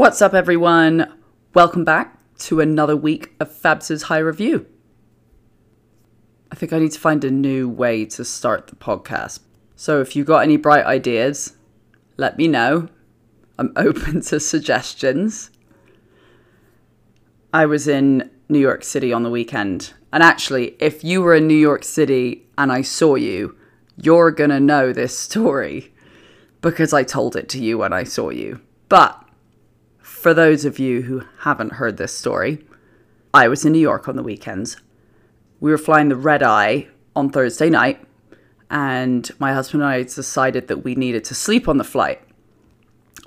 What's up, everyone? Welcome back to another week of Fabs's High Review. I think I need to find a new way to start the podcast. So if you've got any bright ideas, let me know. I'm open to suggestions. I was in New York City on the weekend. And actually, if you were in New York City and I saw you, you're going to know this story because I told it to you when I saw you. But for those of you who haven't heard this story, I was in New York on the weekends. We were flying the red eye on Thursday night, and my husband and I decided that we needed to sleep on the flight.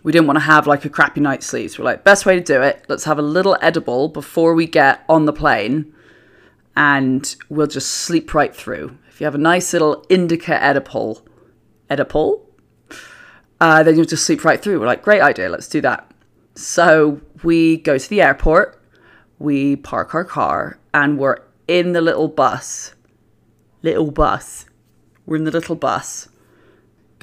We didn't want to have like a crappy night's sleep. So we're like, best way to do it, let's have a little edible before we get on the plane, and we'll just sleep right through. If you have a nice little indica edible, edible, uh, then you'll just sleep right through. We're like, great idea, let's do that. So we go to the airport, we park our car, and we're in the little bus. Little bus. We're in the little bus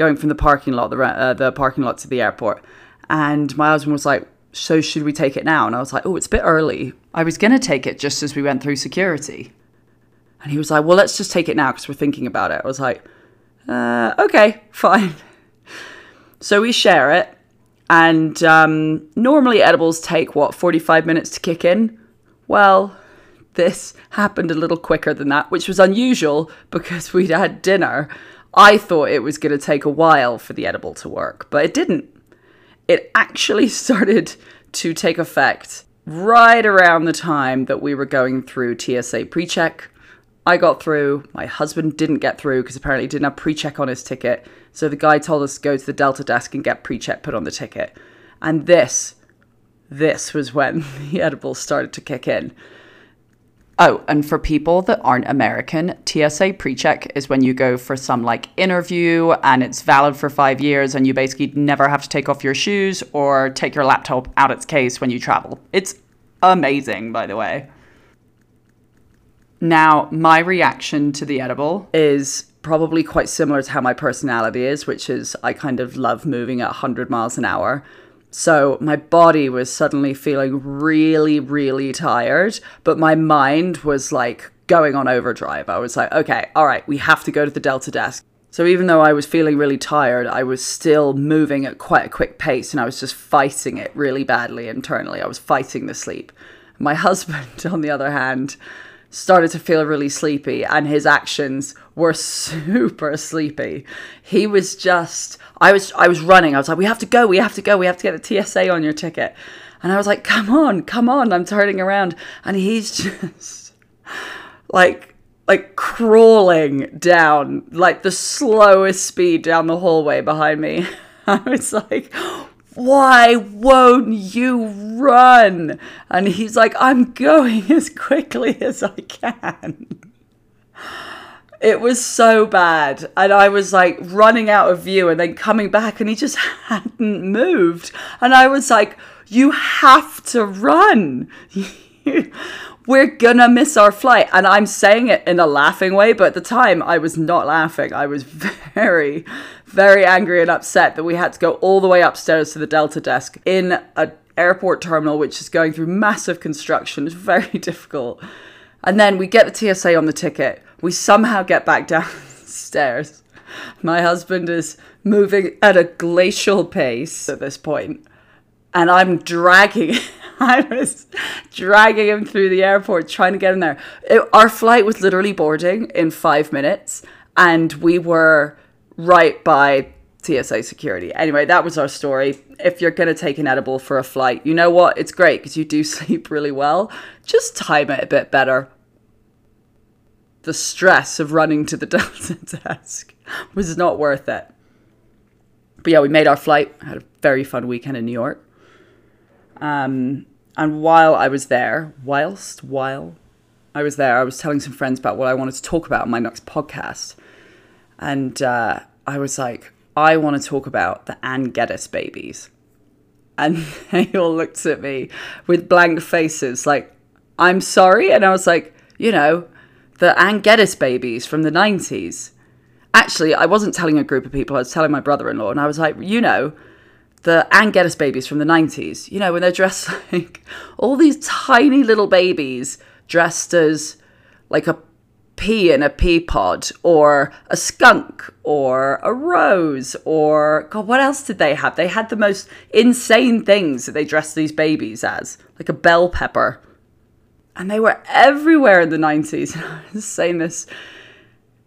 going from the parking lot, the, uh, the parking lot to the airport. And my husband was like, so should we take it now? And I was like, oh, it's a bit early. I was going to take it just as we went through security. And he was like, well, let's just take it now because we're thinking about it. I was like, uh, okay, fine. So we share it. And um, normally edibles take what, 45 minutes to kick in? Well, this happened a little quicker than that, which was unusual because we'd had dinner. I thought it was going to take a while for the edible to work, but it didn't. It actually started to take effect right around the time that we were going through TSA pre check. I got through, my husband didn't get through because apparently he didn't have pre check on his ticket. So the guy told us to go to the Delta desk and get pre check put on the ticket. And this, this was when the edibles started to kick in. Oh, and for people that aren't American, TSA pre-check is when you go for some like interview and it's valid for five years and you basically never have to take off your shoes or take your laptop out its case when you travel. It's amazing, by the way. Now, my reaction to the edible is probably quite similar to how my personality is, which is I kind of love moving at 100 miles an hour. So my body was suddenly feeling really, really tired, but my mind was like going on overdrive. I was like, okay, all right, we have to go to the Delta desk. So even though I was feeling really tired, I was still moving at quite a quick pace and I was just fighting it really badly internally. I was fighting the sleep. My husband, on the other hand, started to feel really sleepy and his actions were super sleepy. He was just I was I was running. I was like, we have to go, we have to go, we have to get the TSA on your ticket. And I was like, come on, come on. I'm turning around. And he's just like like crawling down, like the slowest speed down the hallway behind me. I was like, why won't you run? And he's like, I'm going as quickly as I can. It was so bad. And I was like running out of view and then coming back, and he just hadn't moved. And I was like, You have to run. We're gonna miss our flight. And I'm saying it in a laughing way, but at the time I was not laughing. I was very, very angry and upset that we had to go all the way upstairs to the Delta desk in an airport terminal which is going through massive construction. It's very difficult. And then we get the TSA on the ticket. We somehow get back downstairs. My husband is moving at a glacial pace at this point, and I'm dragging. I was dragging him through the airport, trying to get him there. It, our flight was literally boarding in five minutes, and we were right by TSA security. Anyway, that was our story. If you're going to take an edible for a flight, you know what? It's great because you do sleep really well. Just time it a bit better. The stress of running to the Delta desk was not worth it. But yeah, we made our flight, had a very fun weekend in New York. Um, and while I was there, whilst, while I was there, I was telling some friends about what I wanted to talk about in my next podcast. And uh, I was like, I want to talk about the Anne Geddes babies. And they all looked at me with blank faces, like, I'm sorry. And I was like, you know, the Anne Geddes babies from the 90s. Actually, I wasn't telling a group of people, I was telling my brother in law, and I was like, you know, the Anne Geddes babies from the 90s, you know, when they're dressed like all these tiny little babies dressed as like a pea in a pea pod or a skunk or a rose or God, what else did they have? They had the most insane things that they dressed these babies as, like a bell pepper. And they were everywhere in the 90s. I was saying this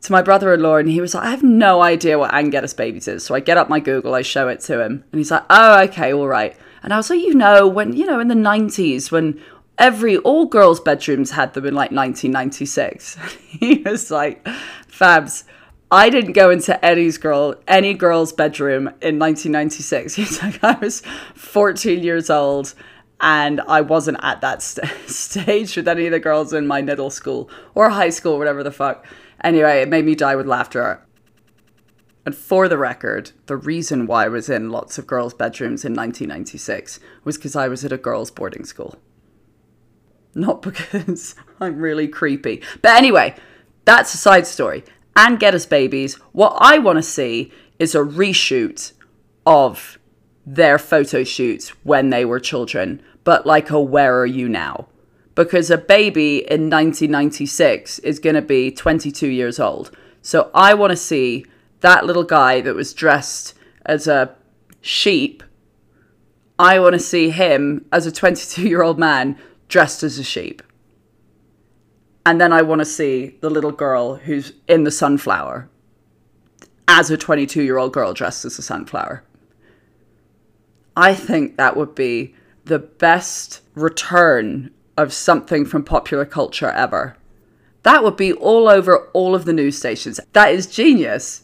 to my brother-in-law and he was like, I have no idea what Anne Geddes Babies is. So I get up my Google, I show it to him and he's like, oh, okay, all right. And I was like, you know, when, you know, in the 90s when every, all girls' bedrooms had them in like 1996. he was like, Fabs, I didn't go into Eddie's girl, any girl's bedroom in 1996. He's like, I was 14 years old and I wasn't at that st- stage with any of the girls in my middle school or high school, whatever the fuck. Anyway, it made me die with laughter. And for the record, the reason why I was in lots of girls' bedrooms in 1996 was because I was at a girls' boarding school. Not because I'm really creepy. But anyway, that's a side story. Anne Geddes Babies, what I want to see is a reshoot of their photo shoots when they were children, but like a Where Are You Now? because a baby in 1996 is going to be 22 years old. So I want to see that little guy that was dressed as a sheep. I want to see him as a 22 year old man dressed as a sheep. And then I want to see the little girl who's in the sunflower as a 22 year old girl dressed as a sunflower. I think that would be the best return of something from popular culture ever. That would be all over all of the news stations. That is genius.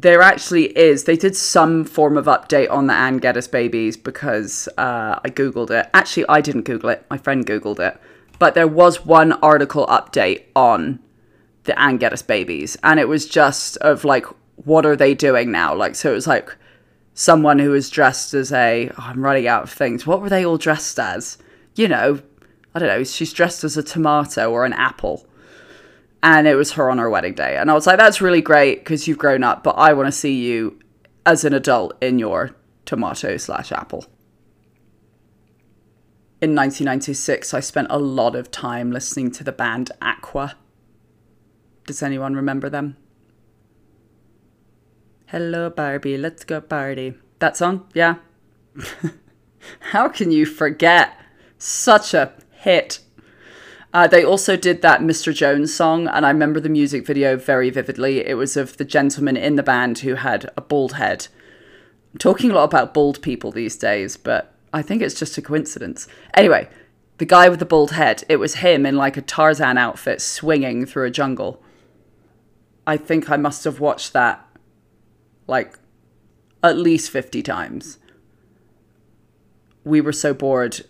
There actually is. They did some form of update on the Anne Geddes babies because uh, I Googled it. Actually, I didn't Google it. My friend Googled it. But there was one article update on the Anne Geddes babies. And it was just of like, what are they doing now? Like, so it was like, someone who was dressed as a oh, I'm running out of things. What were they all dressed as? You know, I don't know. She's dressed as a tomato or an apple. And it was her on her wedding day. And I was like, that's really great because you've grown up, but I want to see you as an adult in your tomato slash apple. In 1996, I spent a lot of time listening to the band Aqua. Does anyone remember them? Hello, Barbie, let's go party. That song? Yeah. How can you forget? Such a hit. Uh, they also did that Mr. Jones song, and I remember the music video very vividly. It was of the gentleman in the band who had a bald head. I'm talking a lot about bald people these days, but I think it's just a coincidence. Anyway, the guy with the bald head, it was him in like a Tarzan outfit swinging through a jungle. I think I must have watched that like at least 50 times. We were so bored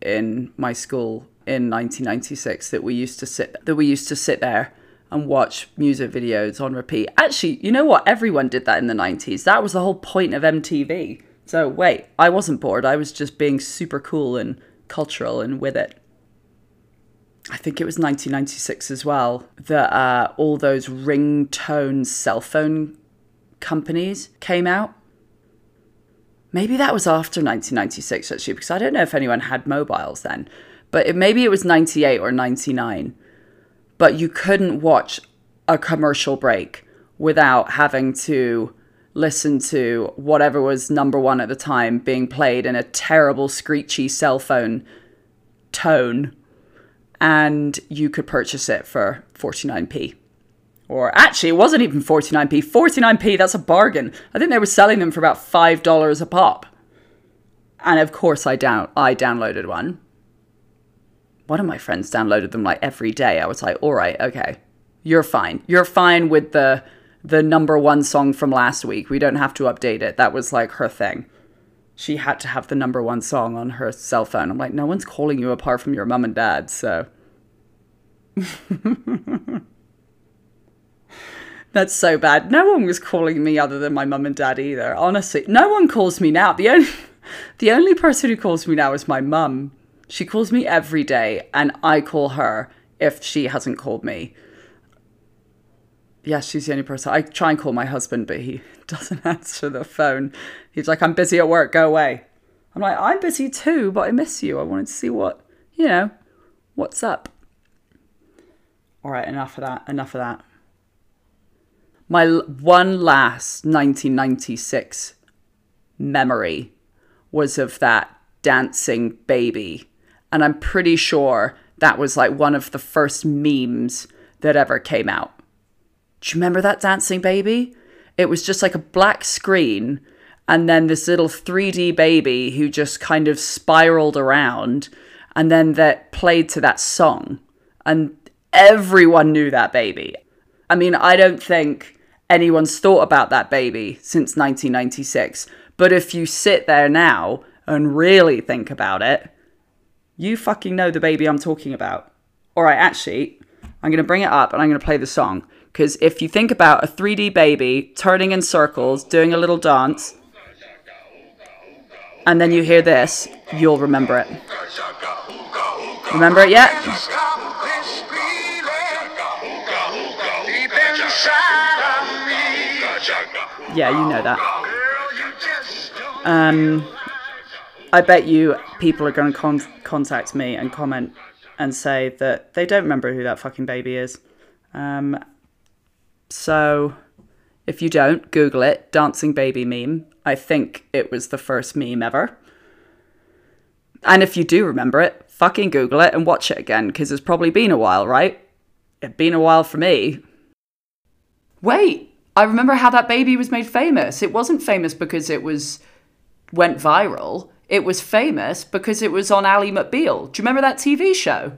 in my school in 1996 that we used to sit that we used to sit there and watch music videos on repeat. Actually, you know what? Everyone did that in the 90s. That was the whole point of MTV. So, wait, I wasn't bored. I was just being super cool and cultural and with it. I think it was 1996 as well that uh, all those ringtone cell phone companies came out. Maybe that was after 1996, actually, because I don't know if anyone had mobiles then. But it, maybe it was 98 or 99. But you couldn't watch a commercial break without having to listen to whatever was number one at the time being played in a terrible, screechy cell phone tone. And you could purchase it for 49p. Or actually, it wasn't even 49p. 49p, that's a bargain. I think they were selling them for about $5 a pop. And of course, I, down- I downloaded one. One of my friends downloaded them like every day. I was like, all right, okay, you're fine. You're fine with the the number one song from last week. We don't have to update it. That was like her thing. She had to have the number one song on her cell phone. I'm like, no one's calling you apart from your mum and dad, so. That's so bad. No one was calling me other than my mum and dad either. Honestly, no one calls me now. The only the only person who calls me now is my mum. She calls me every day and I call her if she hasn't called me. Yeah, she's the only person. I try and call my husband, but he doesn't answer the phone. He's like, I'm busy at work, go away. I'm like, I'm busy too, but I miss you. I wanted to see what, you know, what's up. All right, enough of that. Enough of that. My one last 1996 memory was of that dancing baby. And I'm pretty sure that was like one of the first memes that ever came out. Do you remember that dancing baby? It was just like a black screen and then this little 3D baby who just kind of spiraled around and then that played to that song. And everyone knew that baby. I mean, I don't think anyone's thought about that baby since 1996. But if you sit there now and really think about it, you fucking know the baby I'm talking about. All right, actually, I'm going to bring it up and I'm going to play the song. Because if you think about a 3D baby turning in circles, doing a little dance, and then you hear this, you'll remember it. Remember it yet? Yeah, you know that. Um, I bet you people are going to con- contact me and comment and say that they don't remember who that fucking baby is. Um, so if you don't, Google it dancing baby meme. I think it was the first meme ever. And if you do remember it, fucking Google it and watch it again because it's probably been a while, right? It's been a while for me. Wait, I remember how that baby was made famous. It wasn't famous because it was went viral. It was famous because it was on Ally McBeal. Do you remember that TV show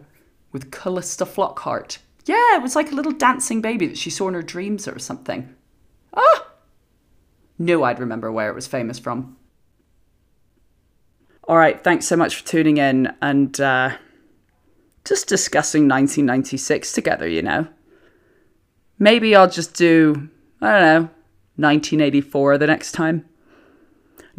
with Calista Flockhart? Yeah, it was like a little dancing baby that she saw in her dreams or something. Ah! Knew I'd remember where it was famous from. All right, thanks so much for tuning in and uh, just discussing 1996 together, you know. Maybe I'll just do, I don't know, 1984 the next time.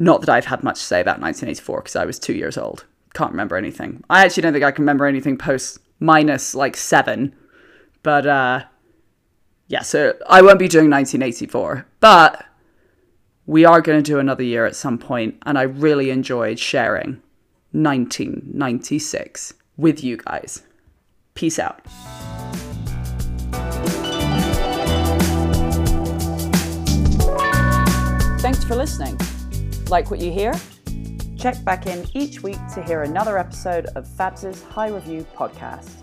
Not that I've had much to say about 1984 because I was two years old. Can't remember anything. I actually don't think I can remember anything post minus like seven. But uh, yeah, so I won't be doing 1984. But we are going to do another year at some point, and I really enjoyed sharing 1996 with you guys. Peace out. Thanks for listening. Like what you hear? Check back in each week to hear another episode of Fabs' High Review podcast.